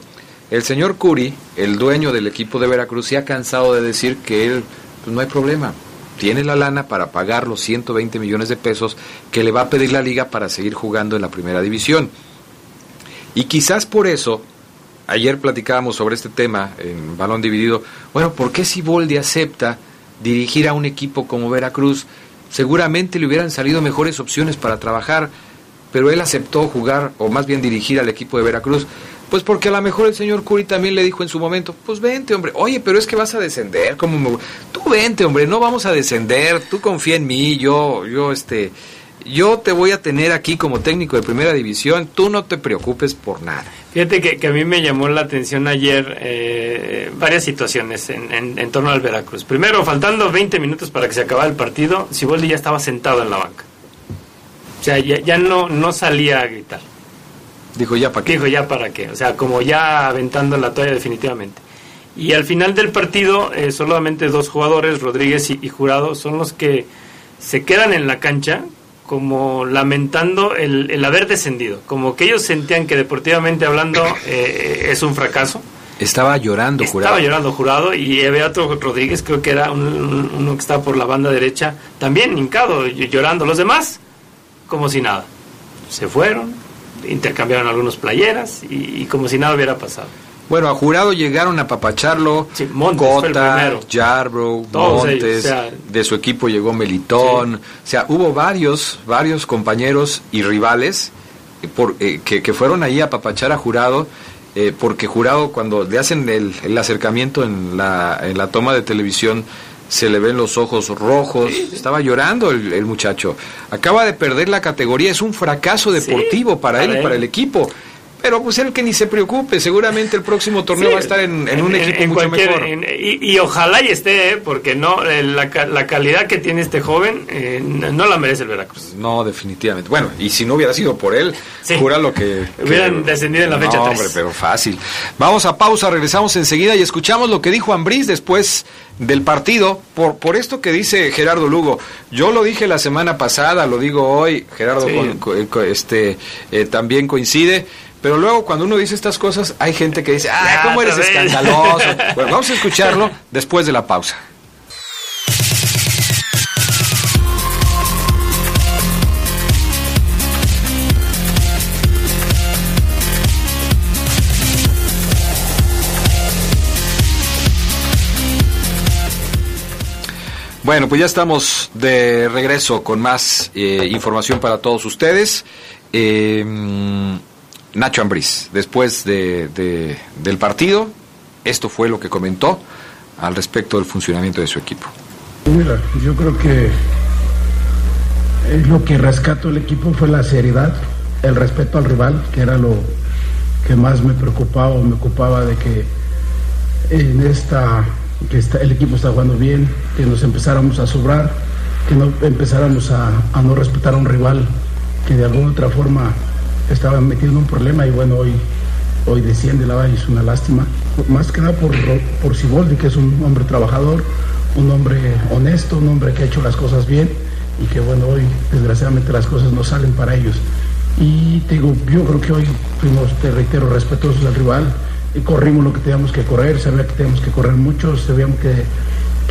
El señor Curi, el dueño del equipo de Veracruz, se ha cansado de decir que él, pues no hay problema, tiene la lana para pagar los 120 millones de pesos que le va a pedir la liga para seguir jugando en la primera división. Y quizás por eso, ayer platicábamos sobre este tema en Balón Dividido, bueno, ¿por qué si Boldi acepta dirigir a un equipo como Veracruz? Seguramente le hubieran salido mejores opciones para trabajar pero él aceptó jugar, o más bien dirigir al equipo de Veracruz, pues porque a lo mejor el señor Curi también le dijo en su momento, pues vente, hombre, oye, pero es que vas a descender, como tú vente, hombre, no vamos a descender, tú confía en mí, yo, yo, este, yo te voy a tener aquí como técnico de primera división, tú no te preocupes por nada. Fíjate que, a mí me llamó la atención ayer eh, varias situaciones en, en, torno al Veracruz. Primero, faltando 20 minutos para que se acabara el partido, Siboldi ya estaba sentado en la banca. O sea, ya, no, no salía a gritar. Dijo ya para qué. Dijo ya para qué. O sea, como ya aventando la toalla definitivamente. Y al final del partido, eh, solamente dos jugadores, Rodríguez y, Jurado, son los que se quedan en la cancha como lamentando el, haber descendido. Como que ellos sentían que deportivamente hablando eh, es un fracaso. Estaba llorando Jurado. Estaba llorando Jurado y había otro Rodríguez, creo que era uno que estaba por la banda derecha, también hincado, llorando. Los demás como si nada. Se fueron, intercambiaron algunas playeras y, como si nada hubiera pasado. Bueno, a jurado llegaron a papacharlo sí, Montes Cota, Montes, de su equipo llegó Melitón, o sea, hubo varios, varios compañeros y rivales por, eh, que, que, fueron ahí a papachar a jurado, eh, porque jurado cuando le hacen el, el acercamiento en la, en la toma de televisión, se le ven los ojos rojos, estaba llorando el, muchacho. Acaba de perder la categoría, es un fracaso deportivo para él y para el equipo. Pero pues el que ni se preocupe, seguramente el próximo torneo va a estar en, un equipo mucho mejor. y, ojalá y esté, ¿eh? porque no eh, la, la, calidad que tiene este joven eh, no la merece el Veracruz. No, definitivamente. Bueno, y si no hubiera sido por él, jura lo que... Hubieran descendido en la fecha no, hombre, pero fácil. Vamos a pausa, regresamos enseguida y escuchamos lo que dijo Ambriz después del partido, por, por esto que dice Gerardo Lugo. Yo lo dije la semana pasada, lo digo hoy, Gerardo este, también coincide. Pero luego cuando uno dice estas cosas, hay gente que dice, ah, ¿cómo eres escandaloso? [LAUGHS] bueno, vamos a escucharlo después de la pausa. Bueno, pues ya estamos de regreso con más eh, información para todos ustedes. Eh, Nacho Ambriz, después de, del partido, esto fue lo que comentó al respecto del funcionamiento de su equipo. Mira, yo creo que lo que rescató el equipo fue la seriedad, el respeto al rival, que era lo que más me preocupaba o me ocupaba de que en esta que el equipo está jugando bien, que nos empezáramos a sobrar, que no empezáramos a no respetar a un rival que de alguna otra forma estaba metido en un problema y bueno, hoy, hoy desciende la valle, es una lástima. Más que nada por, por Siboldi, que es un hombre trabajador, un hombre honesto, un hombre que ha hecho las cosas bien y que bueno, hoy desgraciadamente las cosas no salen para ellos. Y te digo, yo creo que hoy fuimos, te reitero, respetuosos al rival, y corrimos lo que teníamos que correr, sabía que teníamos que correr mucho, sabíamos que,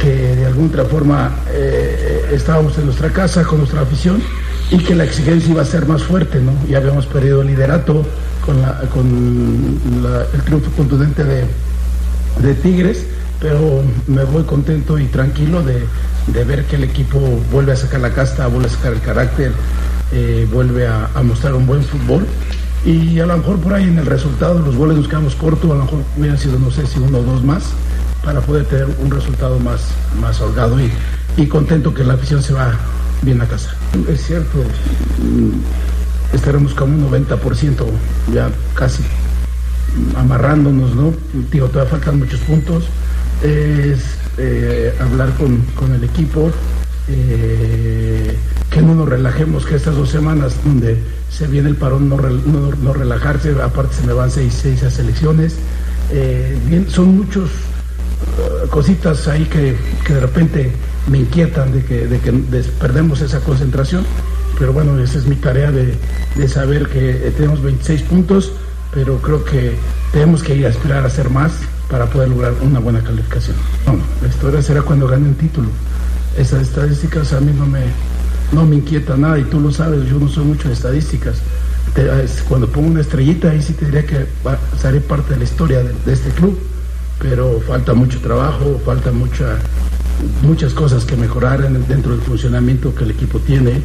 que de alguna otra forma eh, estábamos en nuestra casa con nuestra afición y que la exigencia iba a ser más fuerte, ¿no? Ya habíamos perdido el liderato con, el triunfo contundente de, Tigres, pero me voy contento y tranquilo de, ver que el equipo vuelve a sacar la casta, vuelve a sacar el carácter, eh, vuelve a, mostrar un buen fútbol. Y a lo mejor por ahí en el resultado los goles nos quedamos cortos, a lo mejor hubieran sido, no sé si uno o dos más, para poder tener un resultado más, más holgado y, y contento que la afición se va bien a casa. Es cierto, mm, estaremos como un 90% ya casi amarrándonos, ¿no? Digo, todavía faltan muchos puntos. Es eh, hablar con, el equipo, eh, que no nos relajemos, que estas dos semanas donde se viene el parón no, no, relajarse, aparte se me van seis, seis a selecciones. Eh, son muchos cositas ahí que, que de repente me inquietan de que, de que perdemos esa concentración, pero bueno, esa es mi tarea de, de, saber que tenemos 26 puntos, pero creo que tenemos que ir a aspirar a hacer más para poder lograr una buena calificación. No, la historia será cuando gane un título. Esas estadísticas a mí no me, no me inquieta nada y tú lo sabes, yo no soy mucho de estadísticas. cuando pongo una estrellita ahí sí te diría que seré parte de la historia de este club, pero falta mucho trabajo, falta mucha muchas cosas que mejorar dentro del funcionamiento que el equipo tiene.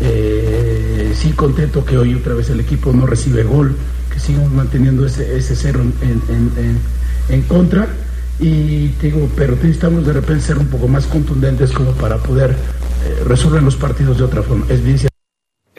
Eh, sí contento que hoy otra vez el equipo no recibe gol, que sigamos manteniendo ese, ese cero en, contra. Y digo, pero necesitamos de repente ser un poco más contundentes como para poder eh, resolver los partidos de otra forma. Es bien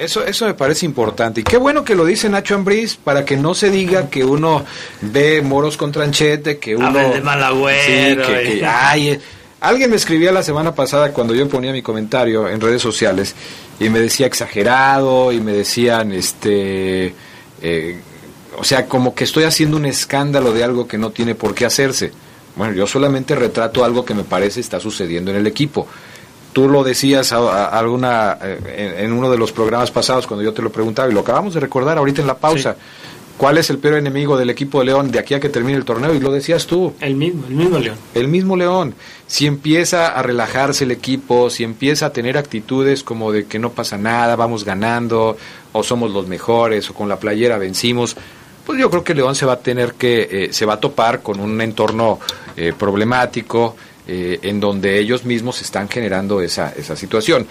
eso, eso me parece importante. Y qué bueno que lo dice Nacho Ambriz para que no se diga que uno ve moros con tranchete, que uno... de malagüero. Sí, que, que [LAUGHS] Alguien me escribía la semana pasada cuando yo ponía mi comentario en redes sociales y me decía exagerado y me decían, este, eh, o sea, como que estoy haciendo un escándalo de algo que no tiene por qué hacerse. Bueno, yo solamente retrato algo que me parece está sucediendo en el equipo. Tú lo decías a, alguna eh, en, uno de los programas pasados cuando yo te lo preguntaba y lo acabamos de recordar ahorita en la pausa. ¿Cuál es el peor enemigo del equipo de León de aquí a que termine el torneo? Y lo decías tú. El mismo, el mismo León. El mismo León. Si empieza a relajarse el equipo, si empieza a tener actitudes como de que no pasa nada, vamos ganando, o somos los mejores, o con la playera vencimos, pues yo creo que León se va a tener que, eh, se va a topar con un entorno eh, problemático eh, en donde ellos mismos están generando esa, esa situación.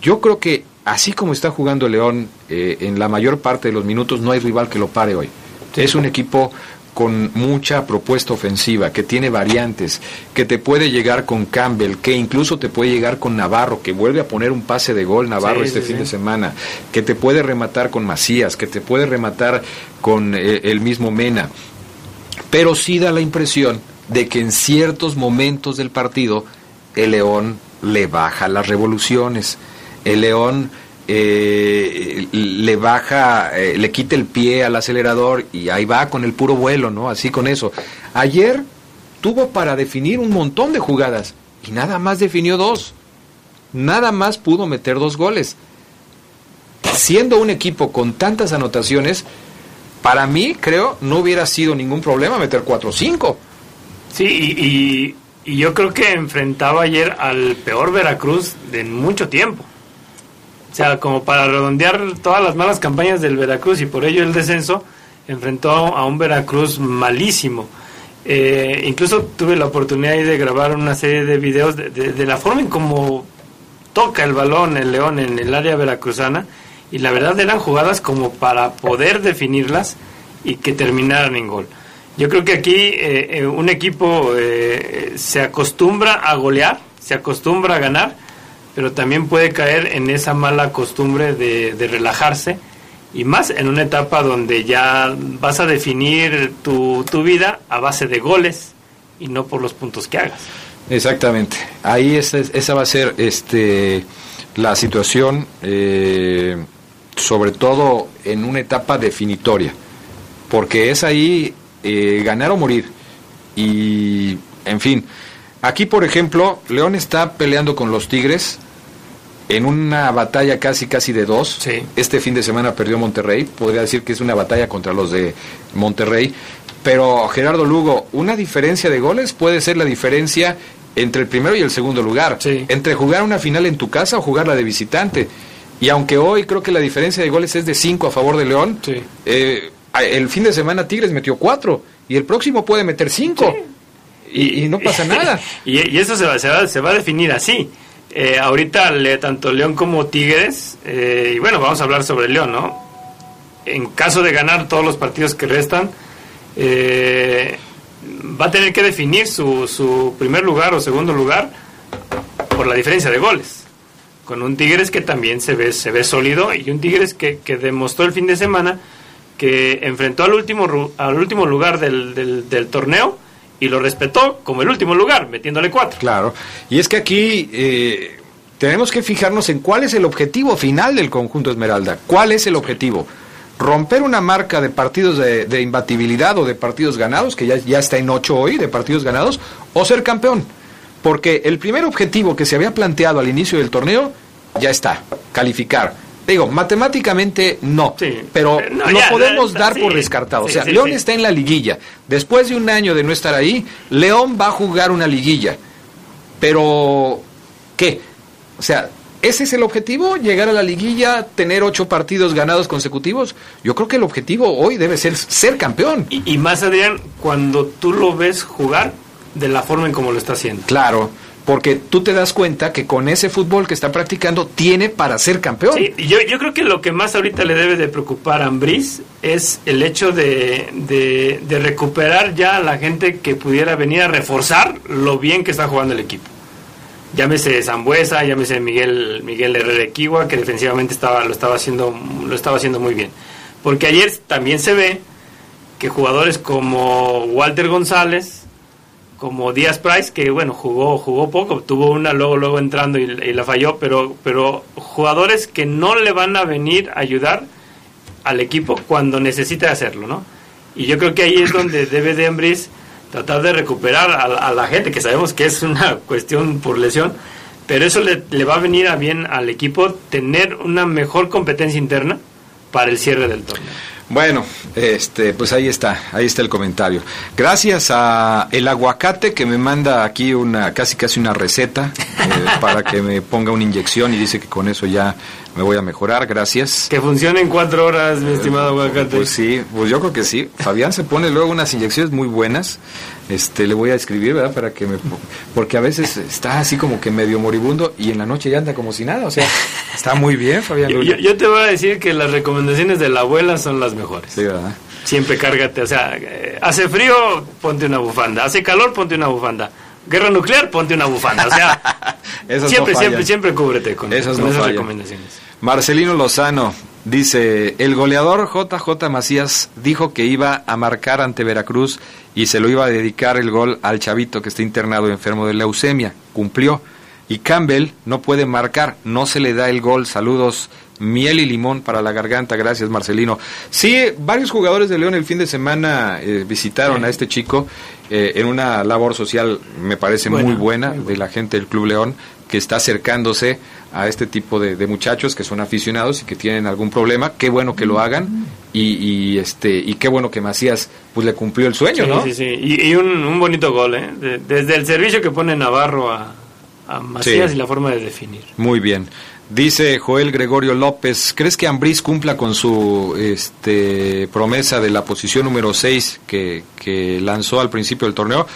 Yo creo que así como está jugando León eh, en la mayor parte de los minutos, no hay rival que lo pare hoy. Es un equipo con mucha propuesta ofensiva, que tiene variantes, que te puede llegar con Campbell, que incluso te puede llegar con Navarro, que vuelve a poner un pase de gol Navarro Sí, este sí, fin sí. de semana, que te puede rematar con Macías, que te puede rematar con eh, el mismo Mena. Pero sí da la impresión de que en ciertos momentos del partido el León le baja las revoluciones. El León eh, le baja, eh, le quita el pie al acelerador y ahí va con el puro vuelo, ¿no? Así con eso. Ayer tuvo para definir un montón de jugadas y nada más definió dos. Nada más pudo meter dos goles. Siendo un equipo con tantas anotaciones, para mí, creo, no hubiera sido ningún problema meter 4 o 5. Sí, y, yo creo que enfrentaba ayer al peor Veracruz de mucho tiempo. O sea, como para redondear todas las malas campañas del Veracruz y por ello el descenso, enfrentó a un Veracruz malísimo. Eh, incluso tuve la oportunidad de grabar una serie de videos de, de- de la forma en cómo toca el balón el León en el área veracruzana y la verdad eran jugadas como para poder definirlas y que terminaran en gol. Yo creo que aquí eh, eh, un equipo eh, se acostumbra a golear, se acostumbra a ganar, pero también puede caer en esa mala costumbre de, relajarse y más en una etapa donde ya vas a definir tu, tu vida a base de goles y no por los puntos que hagas. Exactamente. Ahí esa, esa va a ser este, la situación, eh, sobre todo en una etapa definitoria, porque es ahí eh, ganar o morir. Y, en fin, aquí, por ejemplo, León está peleando con los Tigres en una batalla casi, casi de dos. Sí. Este fin de semana perdió Monterrey, podría decir que es una batalla contra los de Monterrey. Pero Gerardo Lugo, una diferencia de goles puede ser la diferencia entre el primero y el segundo lugar. Sí. Entre jugar una final en tu casa o jugarla de visitante. Y aunque hoy creo que la diferencia de goles es de 5 a favor de León, Sí. eh, el fin de semana Tigres metió 4 y el próximo puede meter 5. Y, y no pasa nada. [LAUGHS] y, y eso se va, se, va, se va a definir así. Eh, ahorita le- tanto León como Tigres, eh, y bueno, vamos a hablar sobre León, ¿no? En caso de ganar todos los partidos que restan, eh, va a tener que definir su, su primer lugar o segundo lugar por la diferencia de goles. Con un Tigres que también se ve, se ve sólido y un Tigres que, que demostró el fin de semana que enfrentó al último, al último lugar del, del torneo y lo respetó como el último lugar, metiéndole cuatro. Claro. Y es que aquí eh, tenemos que fijarnos en cuál es el objetivo final del conjunto Esmeralda. ¿Cuál es el objetivo? Romper una marca de partidos de, imbatibilidad o de partidos ganados, que ya, ya está en ocho hoy, de partidos ganados, o ser campeón. Porque el primer objetivo que se había planteado al inicio del torneo ya está, calificar. Digo, matemáticamente no, Sí. pero Eh, no, lo ya, podemos ya, dar sí. por descartado. o sea, León está en la liguilla. Después de un año de no estar ahí, León va a jugar una liguilla. Pero, ¿qué? O sea, ¿ese es el objetivo? ¿Llegar a la liguilla, tener ocho partidos ganados consecutivos? Yo creo que el objetivo hoy debe ser ser campeón. Y, y más, Adrián, cuando tú lo ves jugar de la forma en como lo está haciendo. Claro, porque tú te das cuenta que con ese fútbol que está practicando tiene para ser campeón. Sí, yo, yo creo que lo que más ahorita le debe de preocupar a Ambriz es el hecho de, de, de recuperar ya a la gente que pudiera venir a reforzar lo bien que está jugando el equipo. Llámese Zambuesa, llámese Miguel Miguel Herrera Equigua, que defensivamente estaba, lo, estaba haciendo, lo estaba haciendo muy bien. Porque ayer también se ve que jugadores como Walter González, como Díaz Price, que bueno, jugó, jugó poco, tuvo una luego, luego entrando y, y la falló, pero, pero jugadores que no le van a venir a ayudar al equipo cuando necesite hacerlo, ¿no? Y yo creo que ahí es donde [COUGHS] debe de Ambriz tratar de recuperar a, a la gente, que sabemos que es una cuestión por lesión, pero eso le, le va a venir a bien al equipo tener una mejor competencia interna para el cierre del torneo. Bueno, este, pues ahí está, ahí está el comentario. Gracias a el aguacate que me manda aquí una, casi casi una receta eh, para que me ponga una inyección y dice que con eso ya me voy a mejorar, gracias. Que funcione en cuatro horas, mi estimado aguacate. Pues sí, pues yo creo que sí. Fabián se pone luego unas inyecciones muy buenas. Este, le voy a escribir, ¿verdad? Para que me... Porque a veces está así como que medio moribundo y en la noche ya anda como si nada. O sea, está muy bien, Fabián. Yo, yo te voy a decir que las recomendaciones de la abuela son las mejores. Sí, ¿verdad? Siempre cárgate, o sea, eh, hace frío, ponte una bufanda. Hace calor, ponte una bufanda. Guerra nuclear, ponte una bufanda. O sea, [LAUGHS] siempre, no siempre, siempre cúbrete con, Esas con no esas fallan. recomendaciones. Marcelino Lozano dice, el goleador JJ Macías dijo que iba a marcar ante Veracruz y se lo iba a dedicar el gol al chavito que está internado enfermo de leucemia. Cumplió. Y Campbell no puede marcar, no se le da el gol. Saludos, miel y limón para la garganta. Gracias, Marcelino. Sí, varios jugadores de León el fin de semana eh, visitaron a este chico eh, en una labor social, me parece Buena, muy buena, muy buena. de la gente del Club León, que está acercándose a este tipo de, de muchachos que son aficionados y que tienen algún problema. Qué bueno que lo hagan y, y, este y qué bueno que Macías pues le cumplió el sueño, Sí, ¿no? sí, sí. Y, y un, un bonito gol, ¿eh? De- desde el servicio que pone Navarro a, a Macías Sí. y la forma de definir. Muy bien. Dice Joel Gregorio López, ¿crees que Ambriz cumpla con su este, promesa de la posición número 6 que, que lanzó al principio del torneo?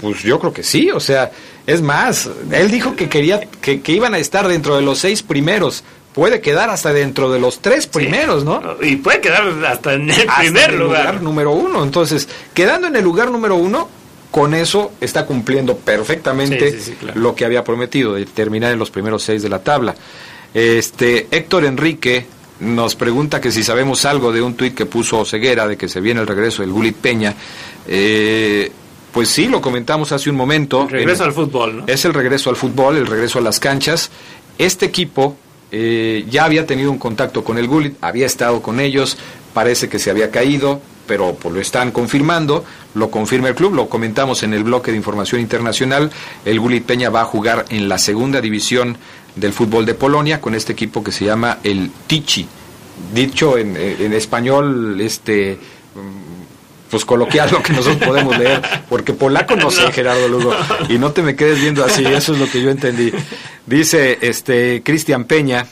Pues yo creo que sí, o sea, es más, él dijo que quería que, que iban a estar dentro de los seis primeros, puede quedar hasta dentro de los tres primeros, ¿no? Y puede quedar hasta en el Hasta primer en el lugar. número uno. Entonces, quedando en el lugar número uno, con eso está cumpliendo perfectamente Sí, sí, sí, claro. lo que había prometido, de terminar en los primeros seis de la tabla. Este Héctor Enrique nos pregunta que si sabemos algo de un tuit que puso Ceguera de que se viene el regreso del Gulit Peña. Eh, pues sí, lo comentamos hace un momento. Regreso En- al fútbol, ¿no? es el regreso al fútbol, el regreso a las canchas. Este equipo eh, ya había tenido un contacto con el Gullit, había estado con ellos, parece que se había caído, pero pues, lo están confirmando, lo confirma el club, lo comentamos en el bloque de información internacional. El Gullit Peña va a jugar en la segunda división del fútbol de Polonia con este equipo que se llama el Tichy. Dicho en, en español, este pues coloquial lo que nosotros podemos leer, porque polaco no sé, [LAUGHS] Gerardo Lugo, y no te me quedes viendo así, eso es lo que yo entendí. Dice este Cristian Peña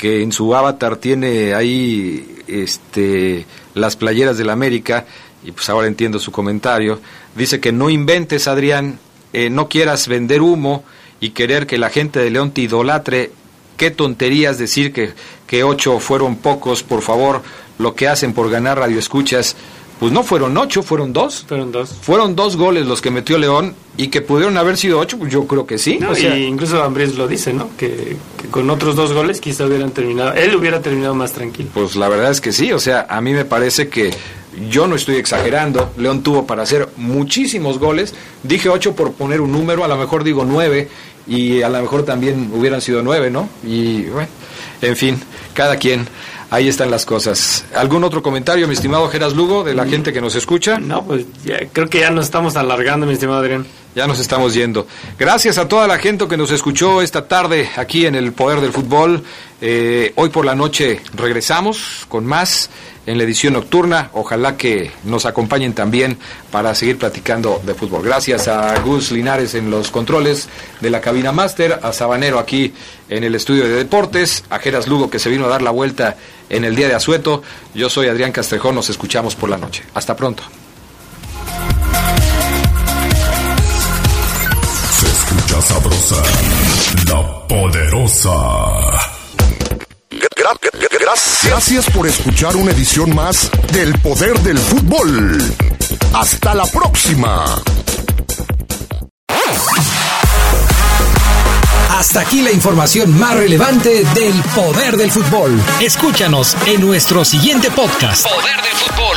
que en su avatar tiene ahí este las playeras del América y pues ahora entiendo su comentario. Dice que no inventes, Adrián, eh, no quieras vender humo y querer que la gente de León te idolatre. Qué tonterías decir que, que ocho fueron pocos, por favor, lo que hacen por ganar radioescuchas. Pues no fueron ocho, fueron dos. Fueron dos. Fueron dos goles los que metió León y que pudieron haber sido ocho, pues yo creo que sí. No, o sea, y incluso Ambriz lo dice, ¿no? Que, que con otros dos goles quizá hubieran terminado, él hubiera terminado más tranquilo. Pues la verdad es que sí, o sea, a mí me parece que yo no estoy exagerando. León tuvo para hacer muchísimos goles. Dije ocho por poner un número, a lo mejor digo nueve y a lo mejor también hubieran sido nueve, ¿no? Y bueno, en fin, cada quien. Ahí están las cosas. ¿Algún otro comentario, mi estimado Geras Lugo, de la gente que nos escucha? No, pues ya- creo que ya nos estamos alargando, mi estimado Adrián. Ya nos estamos yendo. Gracias a toda la gente que nos escuchó esta tarde aquí en el Poder del Fútbol. Eh, hoy por la noche regresamos con más en la edición nocturna. Ojalá que nos acompañen también para seguir platicando de fútbol. Gracias a Gus Linares en los controles de la cabina máster, a Sabanero aquí en el estudio de deportes, a Geras Lugo que se vino a dar la vuelta en el día de Asueto. Yo soy Adrián Castrejón, nos escuchamos por la noche. Hasta pronto. Sabrosa, la poderosa. Gra- gra- gra- Gracias por escuchar una edición más del Poder del Fútbol. Hasta la próxima. Hasta aquí la información más relevante del poder del fútbol. Escúchanos en nuestro siguiente podcast. Poder del fútbol.